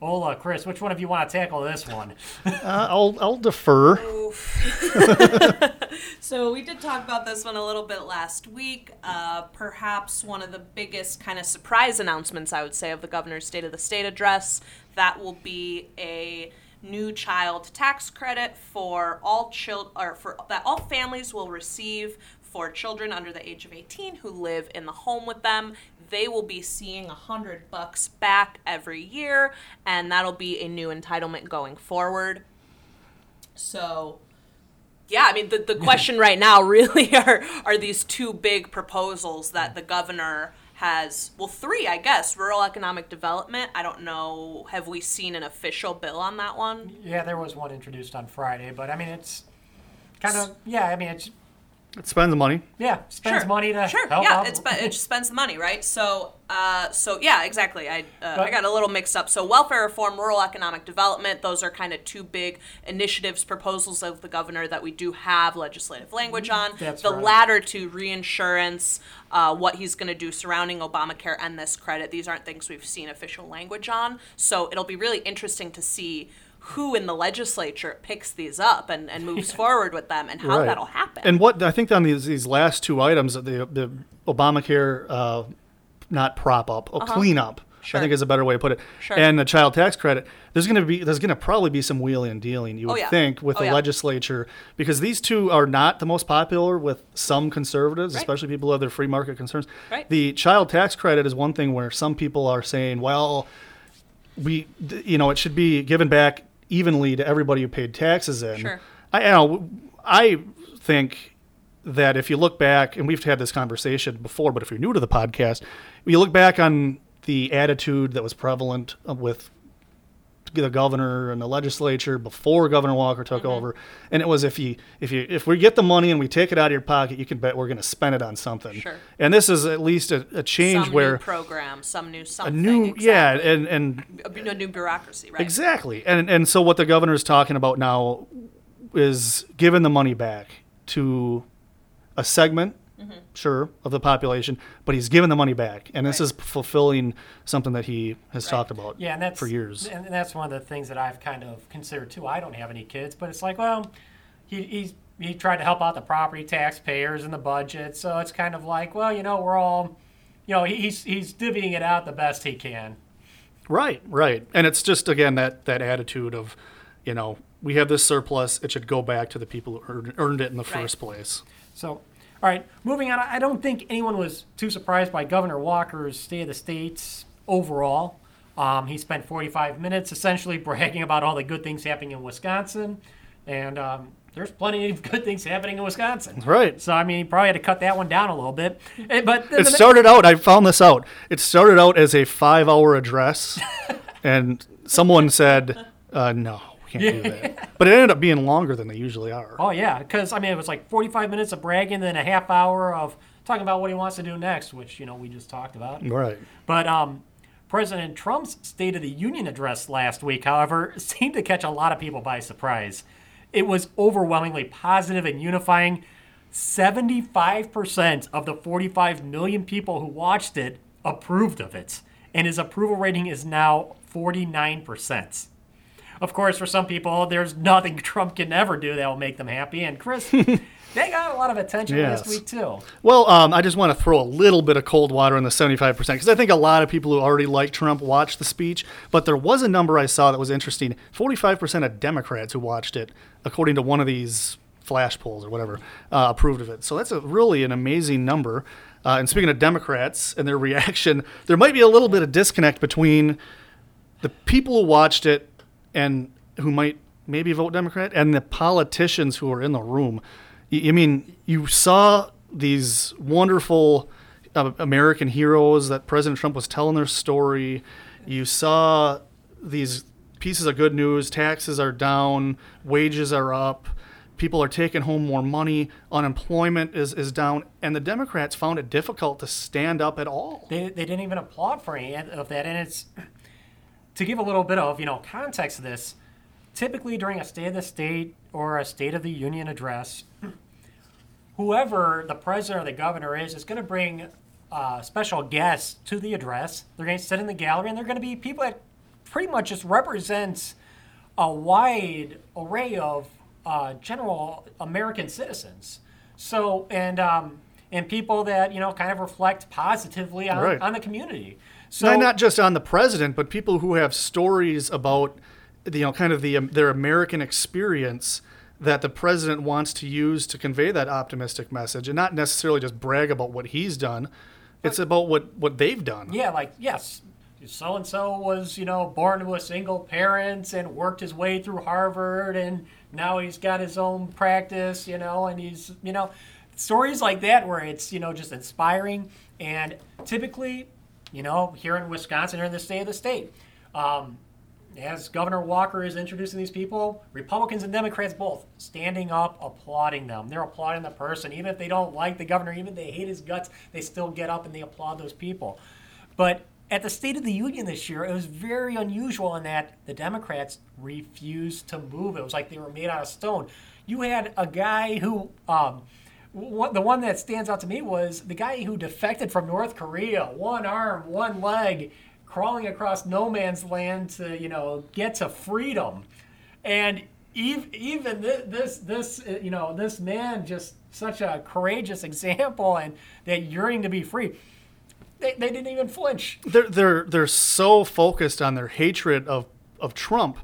S1: Ola, Chris, which one of you want to tackle this one?
S2: Uh, I'll, I'll defer. <laughs>
S3: So we did talk about this one a little bit last week. Uh, perhaps one of the biggest kind of surprise announcements, I would say, of the governor's State of the State address. That will be a new child tax credit for all child or for that all families will receive for children under the age of 18 who live in the home with them. They will be seeing a hundred bucks back every year, and that'll be a new entitlement going forward. So yeah, I mean the, the question right now really <laughs> are are these two big proposals that the governor has well three I guess rural economic development I don't know have we seen an official bill on that one
S1: Yeah, there was one introduced on Friday, but I mean, it's kind of yeah. I mean, it's
S2: It spends the money.
S1: Yeah, spends
S3: Sure.
S1: money to
S3: sure.
S1: help
S3: yeah,
S1: out.
S3: it, spe- it just spends the money, right? So, uh, so yeah, exactly. I uh, I got a little mixed up. So, welfare reform, rural economic development, those are kind of two big initiatives, proposals of the governor that we do have legislative language on.
S1: Mm-hmm. That's
S3: the
S1: right.
S3: latter two, reinsurance, uh, what he's going to do surrounding Obamacare and this credit. These aren't things we've seen official language on. So, it'll be really interesting to see. Who in the legislature picks these up and, and moves <laughs> forward with them and how
S2: Right.
S3: that'll happen.
S2: And what I think on these these last two items, the the Obamacare, uh, not prop up, or clean up.
S3: Uh-huh. Sure.
S2: I think is a better way to put it.
S3: Sure.
S2: And the child tax credit. There's going to be there's going to probably be some wheeling and dealing. You would
S3: Oh, yeah.
S2: think with
S3: Oh,
S2: the
S3: yeah.
S2: legislature because these two are not the most popular with some conservatives,
S3: Right.
S2: especially people who have their free market concerns.
S3: Right.
S2: The child tax credit is one thing where some people are saying, well, we you know it should be given back evenly to everybody who paid taxes in.
S3: Sure.
S2: I you know I think that if you look back and we've had this conversation before, but if you're new to the podcast, you look back on the attitude that was prevalent with the governor and the legislature before Governor Walker took
S3: Mm-hmm.
S2: over, and it was if you if you if we get the money and we take it out of your pocket, you can bet we're going to spend it on something.
S3: Sure.
S2: And this is at least a, a change
S3: some
S2: where
S3: new program, some new something, a
S2: new
S3: exactly.
S2: yeah, and and
S3: a, a new bureaucracy, right?
S2: Exactly. And and so what the governor is talking about now is giving the money back to a segment,
S3: Mm-hmm.
S2: sure, of the population, but he's giving the money back. And this
S3: Right.
S2: is fulfilling something that he has talked about
S1: Yeah, and that's
S2: for years.
S1: And that's one of the things that I've kind of considered too. I don't have any kids, but it's like, well, he he's, he tried to help out the property taxpayers and the budget, so it's kind of like, well, you know, we're all, you know, he's he's divvying it out the best he can.
S2: Right, right. And it's just again that that attitude of, you know, we have this surplus, it should go back to the people who earned, earned it in the
S3: Right.
S2: first place.
S1: So, all right, moving on. I don't think anyone was too surprised by Governor Walker's State of the States overall. Um, he spent 45 minutes essentially <laughs> bragging about all the good things happening in Wisconsin, and um, there's plenty of good things happening in Wisconsin.
S2: Right.
S1: So, I mean, he probably had to cut that one down a little bit. Eh, But
S2: It started out. I found this out. It started out as a five-hour address, <laughs> and someone said, uh, "No, can't do that." <laughs> But it ended up being longer than they usually are.
S1: Oh yeah, because I mean it was like 45 minutes of bragging, then a half hour of talking about what he wants to do next, which you know we just talked about.
S2: Right.
S1: But um, President Trump's State of the Union address last week, however, <laughs> seemed to catch a lot of people by surprise. It was overwhelmingly positive and unifying. 75% of the 45 million people who watched it approved of it, and his approval rating is now 49%. Of course, for some people, there's nothing <laughs> Trump can ever do that will make them happy. And Chris, <laughs> they got a lot of attention
S2: Yes.
S1: last week too.
S2: Well, um, I just want to throw a little bit of cold water on the 75% because I think a lot of people who already like Trump watched the speech. But there was a number I saw that was interesting 45% of Democrats who watched it, according to one of these flash polls or whatever, uh, approved of it. So that's a really an amazing number. Uh, and speaking of Democrats and their <laughs> reaction, there might be a little bit of disconnect between the people who watched it and who might maybe vote Democrat and the politicians who are in the room. I mean, you saw these wonderful uh, American heroes that President Trump was telling their story. You saw these pieces of good news taxes are down, wages are up. People are taking home more money. Unemployment is, is down. And the Democrats found it difficult to stand up at all.
S1: They, they didn't even applaud for any of that. And it's to give a little bit of you know context to this. Typically, during a State of the State or a State of the Union address, whoever the president or the governor is is going to bring uh, special guests to the address. They're going to sit in the gallery, and they're going to be people that pretty much just represents a wide array of uh, general American citizens. So and um, and people that you know kind of reflect positively on,
S2: Right.
S1: on the community. So
S2: not, not just on the president, but people who have stories about, you know, kind of the um, their American experience that the president wants to use to convey that optimistic message, and not necessarily just brag about what he's done. It's about what what they've done.
S1: Yeah, like yes, so and so was you know born to a single parent and worked his way through Harvard, and now he's got his own practice, you know, and he's you know stories like that where it's you know just inspiring and typically, you know, here in Wisconsin or in the state of the state. Um, as Governor Walker is introducing these people, Republicans and Democrats both standing up, applauding them. They're applauding the person, even if they don't like the governor, even if they hate his guts, they still get up and they applaud those people. But at the State of the Union this year, it was very unusual in that the Democrats refused to move. It was like they were made out of stone. You had a guy who, um, what, the one that stands out to me was the guy who defected from North Korea, one arm, one leg, crawling across no man's land to, you know, get to freedom. And even, this, this, uh, you know, this man, just such a courageous <laughs> example and that yearning to be free they, they didn't even flinch.
S2: They're they're they're so focused on their hatred of of Trump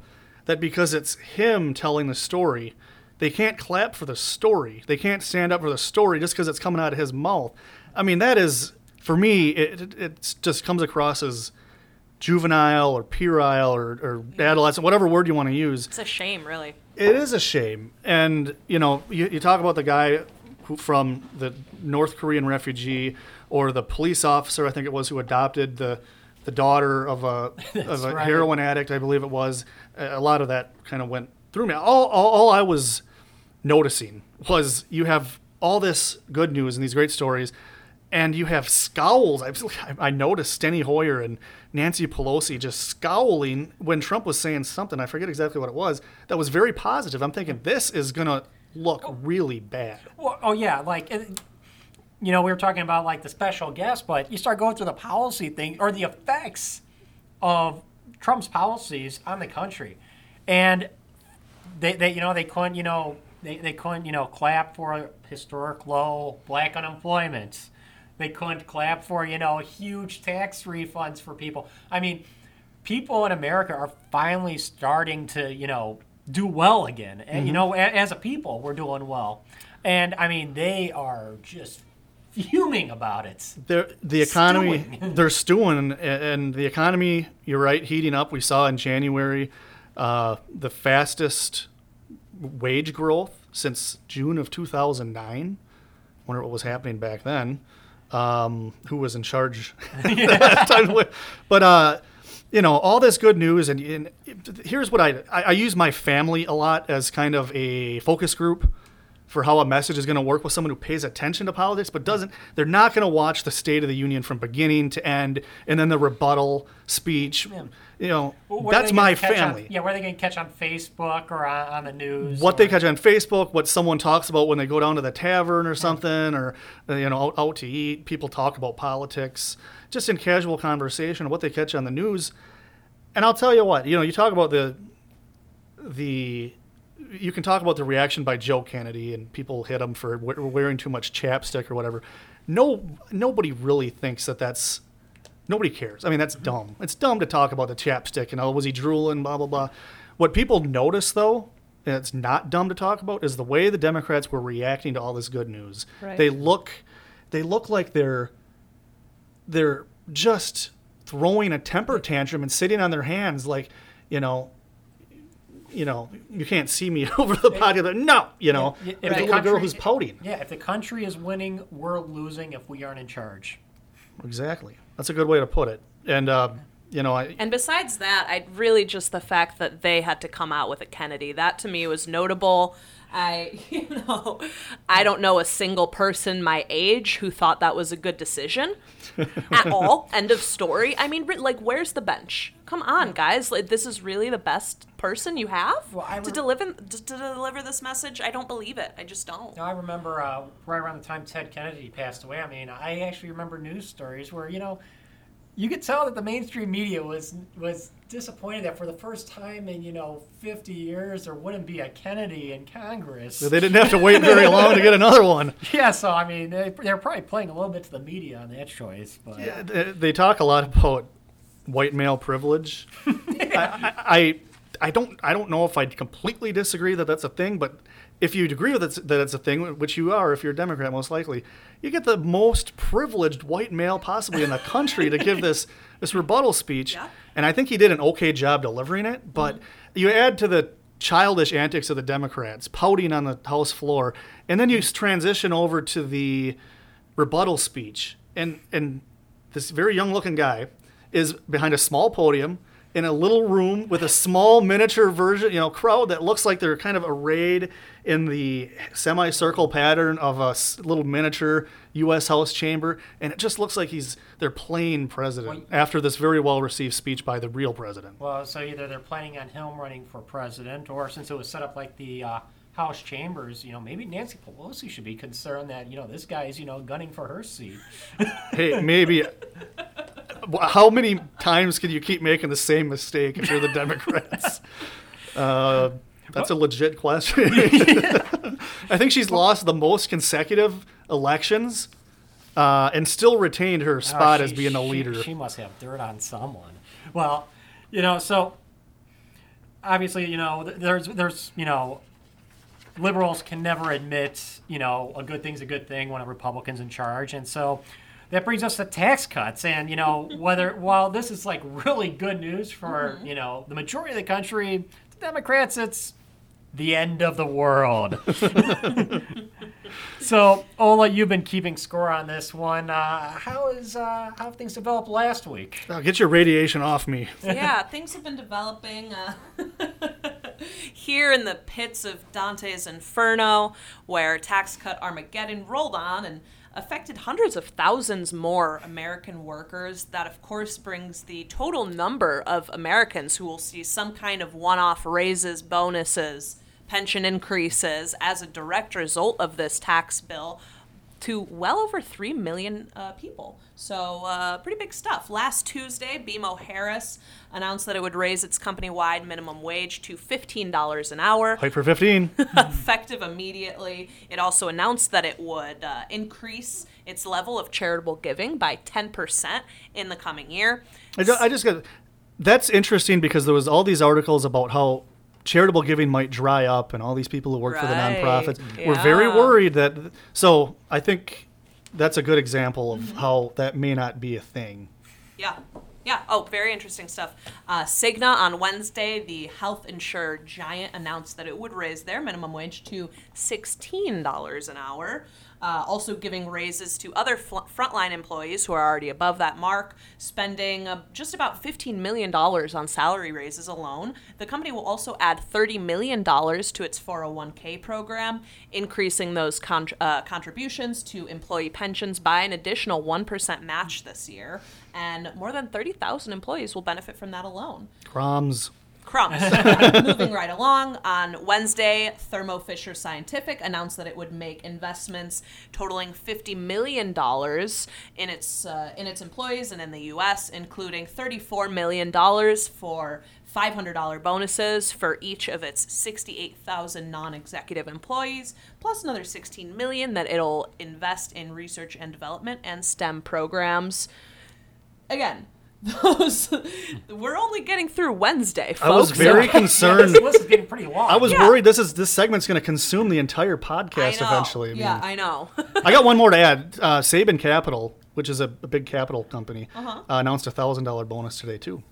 S2: that because it's him telling the story, they can't clap for the story. They can't stand up for the story just because it's coming out of his mouth. I mean, that is for me. It it, just comes across as juvenile or puerile or, or adolescent, whatever word you want to use.
S3: It's a shame, really.
S2: It is a shame. And, you know, you, you talk about the guy who, from the North Korean refugee or the police officer, I think it was, who adopted the, the daughter of a, <laughs> of a
S1: right.
S2: heroin addict, I believe it was. A lot of that kind of went through me. All, all, all I was noticing was you have all this good news and these great stories, and you have scowls. I, I noticed Steny Hoyer and Nancy Pelosi just scowling when Trump was saying something. I forget exactly what it was. That was very positive. I'm thinking this is gonna look oh. really bad.
S1: Well, oh yeah, like it- you know, we were talking about like the special guest, but you start going through the policy thing or the effects of Trump's policies on the country, and they, they you know, they couldn't, you know, they, they couldn't, you know, clap for historic low black unemployment. They couldn't clap for, you know, huge tax refunds for people. I mean, people in America are finally starting to, you know, do well again. And, you mm-hmm. know, a, as a people, we're doing well. And I mean, they are just fuming about it.
S2: They're, the economy,
S1: Stewing.
S2: they're stewing, and- and the economy, you're right, heating up. We saw in January uh, the fastest wage growth since June of 2009. Wonder what was happening back then. Um, who was in charge? <laughs> <laughs> time? but uh, you know, all this good news, and, and here's what I, I I use my family a lot as kind of a focus group for how a message is going to work with someone who pays attention to politics but doesn't they're not going to watch the state of the union from beginning to end and then the rebuttal speech you know that's my
S1: gonna on-
S2: family
S1: yeah, where they can catch on Facebook or on, on the news?
S2: what
S1: or-
S2: they catch on Facebook, what someone talks about when they go down to the tavern or something, or uh, you know, out, out to eat. People talk about politics just in casual conversation. What they catch on the news, and I'll tell you what, you know, you talk about the the you can talk about the reaction by Joe Kennedy and people hit him for wearing too much chapstick or whatever. No, nobody really thinks that that's Nobody cares. I mean, that's dumb. It's dumb to talk about the chapstick and oh, was he drooling? Blah blah blah. What people notice though, and it's not dumb to talk about, is the way the Democrats were reacting to all this good news.
S3: Right.
S2: They look, they look like they're, they're just throwing a temper tantrum and sitting on their hands, like, you know. You know, you can't see me <laughs> over the podcast. but No, you know,
S1: if
S2: like
S1: the
S2: a little girl who's pouting.
S1: Yeah, if the country is winning, we're losing if we aren't in charge.
S2: Exactly. That's a good way to put it. And uh, you know, I,
S3: And besides that, I really just the fact that they had to come out with a Kennedy. That to me was notable. I, <laughs> you know, I don't know a single person my age who thought that was a good decision <laughs> at all. End of story. I mean, like, where's the bench? Come on, guys. Like, this is really the best person you have
S1: Well, I
S3: to deliver to, to deliver this message. I don't believe it. I just don't.
S1: Now, I remember uh, right around the time Ted Kennedy passed away. I mean, I actually remember news stories where you know, you could tell that the mainstream media was was disappointed that for the first time in you know 50 years there wouldn't be a Kennedy in Congress.
S2: they didn't have to wait very long to get <laughs> another one.
S1: yeah, so I mean, they, they're probably playing a little bit to the media on that choice, but
S2: they they talk a lot about white male privilege. <laughs> I, I, I I don't I don't know if I'd completely disagree that that's a thing, but if you agree with it, that it's a thing, which you are if you're a Democrat most likely, you get the most privileged white male possibly in the country to give this <laughs> this rebuttal speech,
S3: Yeah.
S2: and I think he did an okay job delivering it. But mm-hmm. you add to the childish antics of the Democrats, pouting on the House floor, and then you mm-hmm. transition over to the rebuttal speech, and and this very young looking guy is behind a small podium in a little room with a small miniature version, you know, crowd that looks like they're kind of arrayed in the semicircle pattern of a little miniature U.S. House chamber, and it just looks like he's they're playing president after this very well received speech by the real president.
S1: Well, so either they're planning on him running for president, or since it was set up like the uh, House chambers, you know, maybe Nancy Pelosi should be concerned that you know this guy's you know gunning for her seat.
S2: Hey, maybe. <laughs> How many times can you keep making the same mistake if you're the Democrats? <laughs> Uh, that's a legit question. <laughs> I think she's lost the most consecutive elections uh, and still retained her spot
S1: Oh,
S2: as being a leader.
S1: She, must have dirt on someone. Well, you know, so obviously, you know, there's there's you know, liberals can never admit you know a good thing's a good thing when a Republican's in charge, and so. That brings us to tax cuts, and you know <laughs> whether while this is like really good news for you know the majority of the country, the Democrats it's the end of the world. <laughs> <laughs> so, Ola, you've been keeping score on this one. Uh, how is uh, how have things developed last week?
S2: Now, get your radiation off me.
S3: yeah, things have been developing uh, here in the pits of Dante's Inferno, where tax cut Armageddon rolled on and affected hundreds of thousands more American workers. That, of course, brings the total number of Americans who will see some kind of one off raises, bonuses, pension increases as a direct result of this tax bill to well over 3 million uh, people. So, uh, pretty big stuff. Last Tuesday, BMO Harris announced that it would raise its company wide minimum wage to $15 an hour,
S2: Fight for 15. <laughs> <laughs>
S3: effective immediately. It also announced that it would uh, increase its level of charitable giving by 10% in the coming year.
S2: I, I just got. That's interesting because there was all these articles about how charitable giving might dry up, and all these people who work for the
S3: Right.
S2: nonprofits were very worried that. So I think that's a good example of how that may not be a thing.
S3: Yeah. Yeah. Oh, very interesting stuff. Uh, Cigna on Wednesday, the health insurer giant announced that it would raise their minimum wage to $16 an hour. Uh, also giving raises to other fl- frontline employees who are already above that mark, spending uh, just about $15 million on salary raises alone. The company will also add $30 million to its 401k program, increasing those con- uh, contributions to employee pensions by an additional 1% match this year. And more than 30,000 employees will benefit from that alone.
S2: Crumbs.
S3: Crumbs. <laughs> Moving right along, on Wednesday, Thermo Fisher Scientific announced that it would make investments totaling $50 million in its, uh, in its employees and in the U.S., including $34 million for $500 bonuses for each of its 68,000 non-executive employees, plus another 16 million that it'll invest in research and development and STEM programs. Again, those we're only getting through Wednesday, folks.
S2: I was very <laughs> concerned.
S1: this list is getting pretty long.
S2: I was
S3: Yeah.
S2: worried this is this segment's going to consume the entire podcast
S3: know.
S2: eventually. I mean,
S3: yeah, I know.
S2: I got one <laughs> more to add. Uh, Saban Capital, which is a, a big capital company,
S3: Uh-huh.
S2: uh, announced a thousand dollar bonus today too.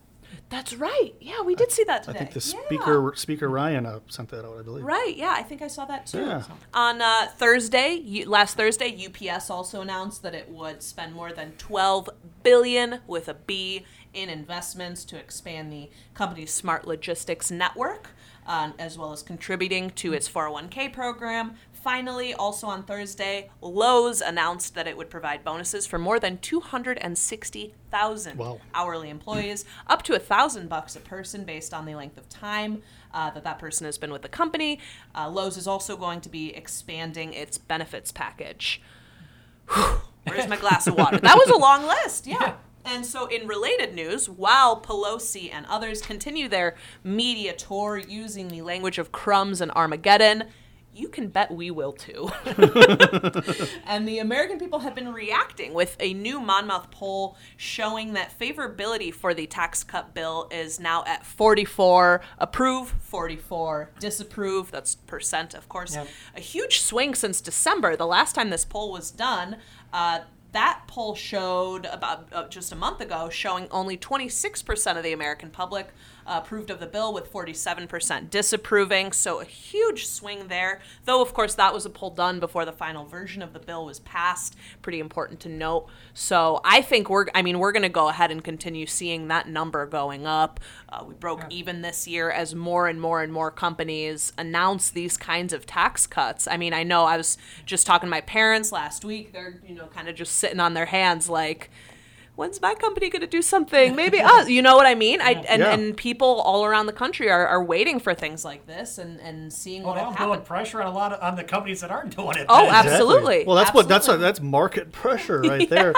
S3: That's right. Yeah, we did see that today.
S2: I think the
S3: Yeah.
S2: speaker Speaker Ryan uh, sent that out. I believe.
S3: Right. Yeah, I think I saw that too.
S2: Yeah.
S3: On uh, Thursday, last Thursday, UPS also announced that it would spend more than 12 billion with a B in investments to expand the company's smart logistics network, uh, as well as contributing to its 401k program. Finally, also on Thursday, Lowe's announced that it would provide bonuses for more than 260,000
S2: Wow.
S3: hourly employees, up to a thousand bucks a person based on the length of time uh, that that person has been with the company. Uh, Lowe's is also going to be expanding its benefits package. Whew, Where's my glass of water? That was a long list, yeah. And so, in related news, while Pelosi and others continue their media tour using the language of crumbs and Armageddon, you can bet we will too. <laughs> and the American people have been reacting with a new Monmouth poll showing that favorability for the tax cut bill is now at 44 approve, 44 disapprove. That's percent, of course.
S1: Yep.
S3: A huge swing since December. The last time this poll was done, uh, that poll showed about uh, just a month ago showing only 26% of the American public approved of the bill with 47% disapproving. So a huge swing there. Though, of course, that was a poll done before the final version of the bill was passed. Pretty important to note. So I think we're, I mean, we're going to go ahead and continue seeing that number going up. Uh, we broke even this year as more and more and more companies announce these kinds of tax cuts. I mean, I know I was just talking to my parents last week. They're, you know, kind of just sitting on their hands like, when's my company going to do something? Maybe us. You know what I mean? I, and,
S2: Yeah.
S3: and people all around the country are, are waiting for things like this and, and seeing
S1: Well,
S3: what will
S1: that'll
S3: happen.
S1: pressure on a lot of on the companies that aren't doing it.
S3: Oh,
S1: then.
S3: absolutely. Absolutely.
S2: Well, that's what that's
S3: Absolutely.
S2: that's market pressure <laughs> right there.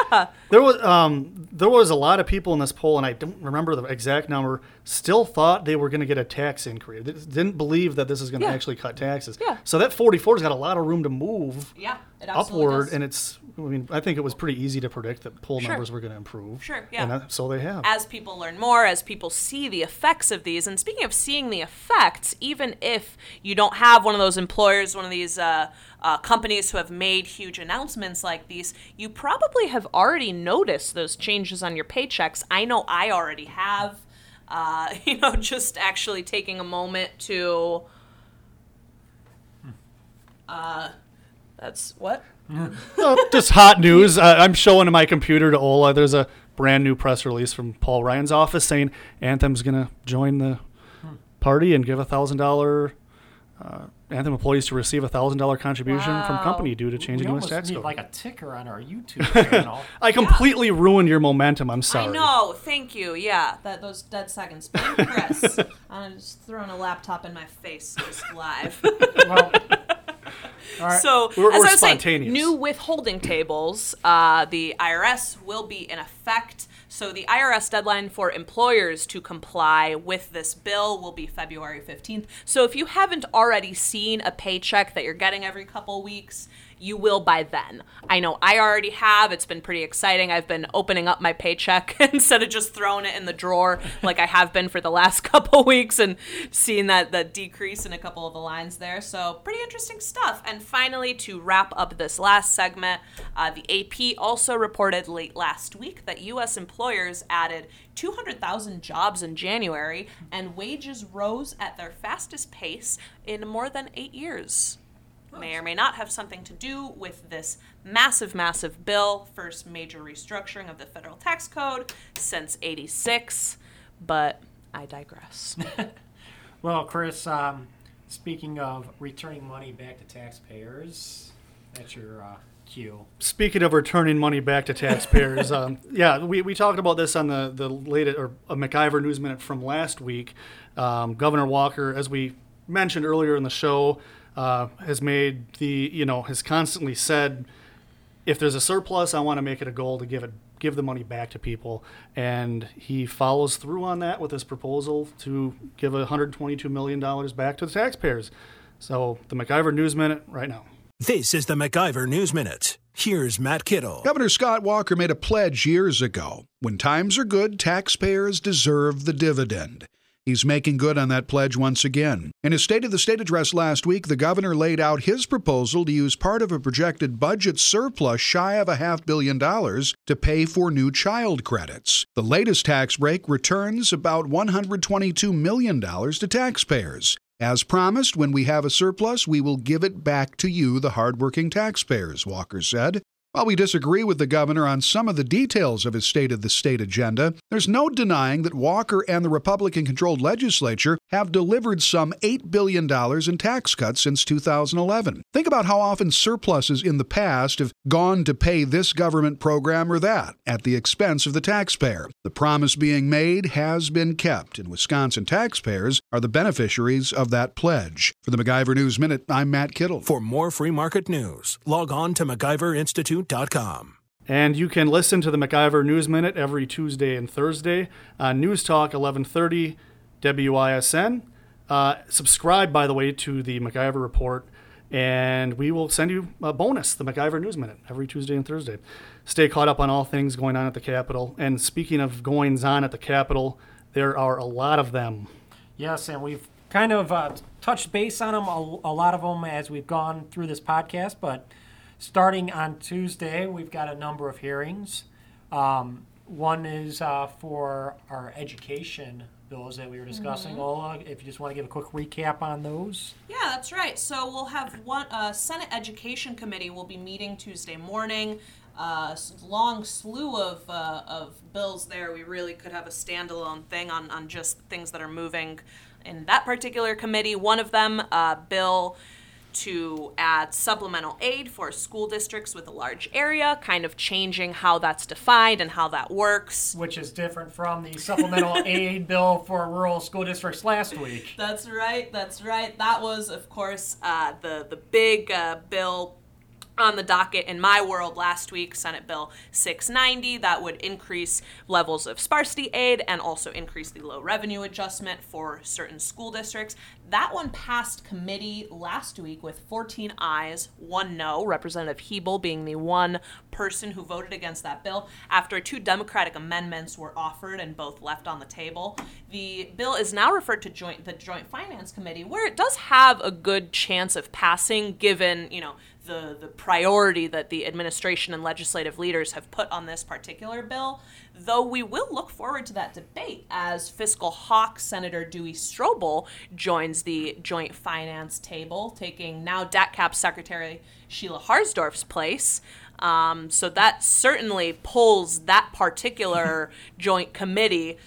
S2: There was um there was a lot of people in this poll, and I don't remember the exact number. Still thought they were going to get a tax increase. They didn't believe that this is going to
S3: Yeah.
S2: actually cut taxes.
S3: Yeah.
S2: So that 44's got a lot of room to move
S3: Yeah, it
S2: upward,
S3: does.
S2: and it's. I mean, I think it was pretty easy to predict that poll
S3: Sure.
S2: numbers were going to improve.
S3: Sure, yeah.
S2: And that, so they have.
S3: as people learn more, as people see the effects of these, and speaking of seeing the effects, even if you don't have one of those employers, one of these uh, uh, companies who have made huge announcements like these, you probably have already noticed those changes on your paychecks. I know I already have. Uh, <laughs> you know, just actually taking a moment to. Uh, that's what?
S2: Oh, just hot news. Uh, I'm showing my computer to Ola. There's a brand new press release from Paul Ryan's office saying Anthem's going to join the party and give a thousand dollar uh, Anthem employees to receive a thousand dollar contribution from company due to changing U.S. tax
S1: need
S2: code.
S1: like a ticker on our YouTube <laughs> channel.
S2: I completely ruined your momentum. I'm sorry.
S3: I know. Thank you. Yeah, that those dead seconds. Blame Chris. I'm just throwing a laptop in my face just live.
S1: well, all right.
S3: So,
S2: We're-
S3: as
S2: we're
S3: I was saying, new withholding tables, uh, the IRS will be in effect. So, the IRS deadline for employers to comply with this bill will be February 15th. So, if you haven't already seen a paycheck that you're getting every couple weeks, you will by then. I know I already have. It's been pretty exciting. I've been opening up my paycheck <laughs> instead of just throwing it in the drawer like I have been for the last <laughs> couple weeks and seeing that that decrease in a couple of the lines there. So pretty interesting stuff. And finally, to wrap up this last segment, uh, the AP also reported late last week that U.S. employers added 200,000 jobs in January, and wages rose at their fastest pace in more than eight years may or may not have something to do with this massive, massive bill, first major restructuring of the federal tax code since 86. But I digress. <laughs>
S1: Well, Chris, um, speaking of returning money back to taxpayers, that's your uh, cue.
S2: Speaking of returning money back to taxpayers, <laughs> um, yeah, we, we talked about this on the the latest or a MacIver News Minute from last week. Um, Governor Walker, as we mentioned earlier in the show, uh, has made the you know has constantly said, if there's a surplus, I want to make it a goal to give it give the money back to people, and he follows through on that with his proposal to give 122 million dollars back to the taxpayers. So the MacIver News Minute right now.
S4: This is the MacIver News Minute. Here's Matt Kittle.
S5: Governor Scott Walker made a pledge years ago when times are good, taxpayers deserve the dividend. He's making good on that pledge once again. In his State of the State address last week, the governor laid out his proposal to use part of a projected budget surplus shy of a half billion dollars to pay for new child credits. The latest tax break returns about $122 million to taxpayers. As promised, when we have a surplus, we will give it back to you, the hardworking taxpayers, Walker said. While we disagree with the governor on some of the details of his State of the State agenda, there's no denying that Walker and the Republican controlled legislature have delivered some $8 billion in tax cuts since 2011. Think about how often surpluses in the past have gone to pay this government program or that at the expense of the taxpayer. The promise being made has been kept, and Wisconsin taxpayers are the beneficiaries of that pledge. For the MacIver News Minute, I'm Matt Kittle.
S4: For more free market news, log on to MacIverInstitute.com.
S2: And you can listen to the MacIver News Minute every Tuesday and Thursday on News Talk 1130 WISN. Uh, subscribe, by the way, to the MacIver Report, and we will send you a bonus, the MacIver News Minute, every Tuesday and Thursday. Stay caught up on all things going on at the Capitol. And speaking of goings on at the Capitol, there are a lot of them.
S1: Yes, and we've kind of uh, touched base on them, a, a lot of them as we've gone through this podcast. But starting on Tuesday, we've got a number of hearings. Um, One is uh, for our education bills that we were discussing.
S3: Mm-hmm.
S1: Ola, if you just want to give a quick recap on those.
S3: Yeah, that's right. So we'll have one uh, Senate Education Committee will be meeting Tuesday morning. Uh, long slew of uh, of bills there. We really could have a standalone thing on on just things that are moving in that particular committee. One of them, uh, bill to add supplemental aid for school districts with a large area, kind of changing how that's defined and how that works.
S1: which is different from the supplemental <laughs> aid bill for rural school districts last week.
S3: That's right. That's right. That was, of course, uh, the the big uh, bill on the docket in my world last week, Senate Bill 690, that would increase levels of sparsity aid and also increase the low revenue adjustment for certain school districts. That one passed committee last week with 14 ayes, one no, Representative Hebl being the one person who voted against that bill after two Democratic amendments were offered and both left on the table. The bill is now referred to joint the Joint Finance Committee, where it does have a good chance of passing given, you know, the, the priority that the administration and legislative leaders have put on this particular bill, though we will look forward to that debate as fiscal hawk Senator Duey Stroebel joins the joint finance table, taking now DATCAP Secretary Sheila Harsdorf's place. Um, so that certainly pulls that particular <laughs> joint committee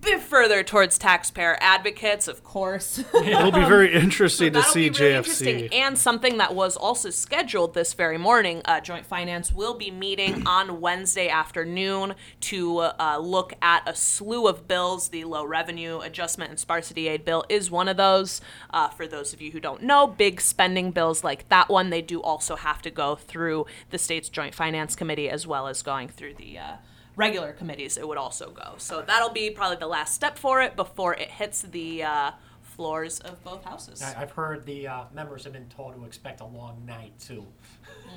S3: bit further towards taxpayer advocates, of course. <laughs>
S2: It'll be very interesting to see
S3: really
S2: JFC.
S3: interesting. And something that was also scheduled this very morning, uh, Joint Finance will be meeting <clears throat> on Wednesday afternoon to uh, look at a slew of bills. The low revenue adjustment and sparsity aid bill is one of those. Uh, for those of you who don't know, big spending bills like that one, they do also have to go through the state's Joint Finance Committee as well as going through the. Regular committees it would also go so that'll be probably the last step for it before it hits the uh, floors of both houses
S1: I- I've heard the uh, members have been told to expect a long night too.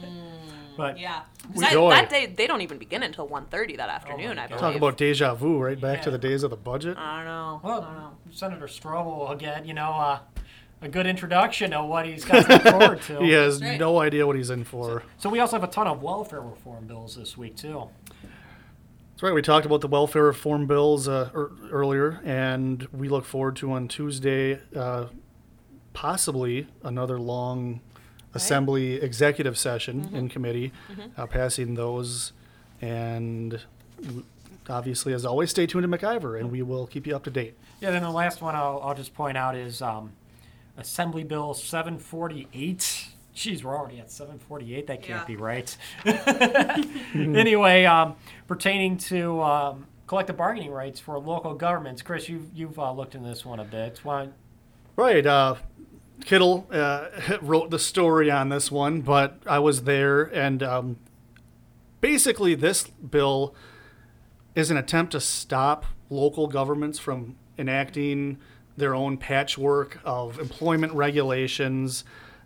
S1: <laughs> but
S3: Yeah, 'Cause
S2: We
S3: that,
S2: joy.
S3: that day they don't even begin until 1.30 that afternoon.
S1: my
S3: I
S1: God.
S3: believe.
S2: Talk about deja vu, right back to
S1: Yeah.
S2: the days of the budget.
S3: I don't know.
S1: well, Senator Stroebel will get you know uh, a good introduction of what he's got to look forward to. <laughs>
S2: He has
S3: right.
S2: no idea what he's in for.
S1: So we also have a ton of welfare reform bills this week too.
S2: That's right. We talked about the welfare reform bills uh, er, earlier, and we look forward to on Tuesday uh, possibly another long assembly executive session in committee, uh, passing those. And obviously, as always, stay tuned to MacIver, and we will keep you up to date.
S1: Yeah. Then the last one I'll, I'll just point out is um, Assembly Bill 748. Jeez, we're already at 748. That can't
S3: Yeah.
S1: be right. <laughs> <laughs> anyway, um, pertaining to um, collective bargaining rights for local governments, Chris, you've you've uh, looked into this one a bit. One,
S2: Right. Uh, Kittle uh, <laughs> wrote the story on this one, but I was there, and um, basically, this bill is an attempt to stop local governments from enacting their own patchwork of employment regulations,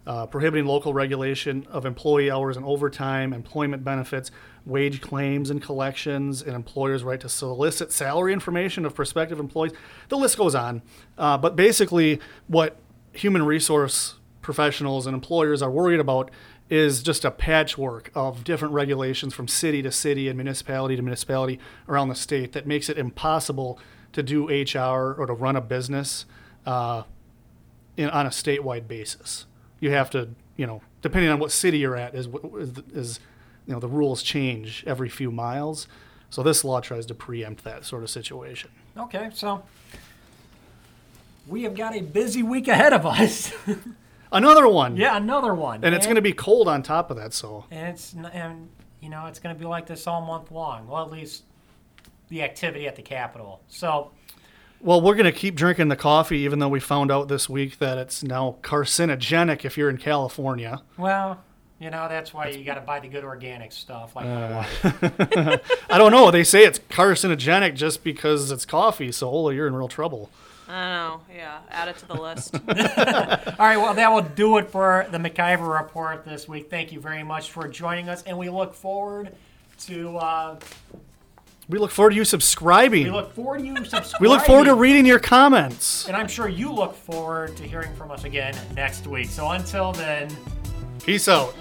S2: uh, prohibiting local regulation of employee hours and overtime, employment benefits, wage claims and collections, and employers' right to solicit salary information of prospective employees. The list goes on. Uh, but basically, what human resource professionals and employers are worried about is just a patchwork of different regulations from city to city and municipality to municipality around the state that makes it impossible to do HR or to run a business uh, in, on a statewide basis. You have to, you know, depending on what city you're at, is is, is you know the rules change every few miles. So this law tries to preempt that sort of situation.
S1: okay, so we have got a busy week ahead of us. <laughs>
S2: Another one.
S1: yeah, another one,
S2: And it's going to be cold on top of that. So
S1: and it's and you know it's going to be like this all month long. Well, at least the activity at the Capitol. So
S2: Well, we're going to keep drinking the coffee, even though we found out this week that it's now carcinogenic if you're in California.
S1: Well, you know, that's why you got to buy the good organic stuff like my
S2: Uh,
S1: wife. <laughs>
S2: I don't know. They say it's carcinogenic just because it's coffee. So, Ola, you're in real trouble.
S3: I don't know. Yeah, add it to the list. <laughs>
S1: All right, well, that will do it for the MacIver Report this week. Thank you very much for joining us, and we look forward to uh,
S2: We look forward to you subscribing.
S1: we look forward to you subscribing. <laughs>
S2: We look forward to reading your comments.
S1: and I'm sure you look forward to hearing from us again next week. So until then.
S2: Peace out.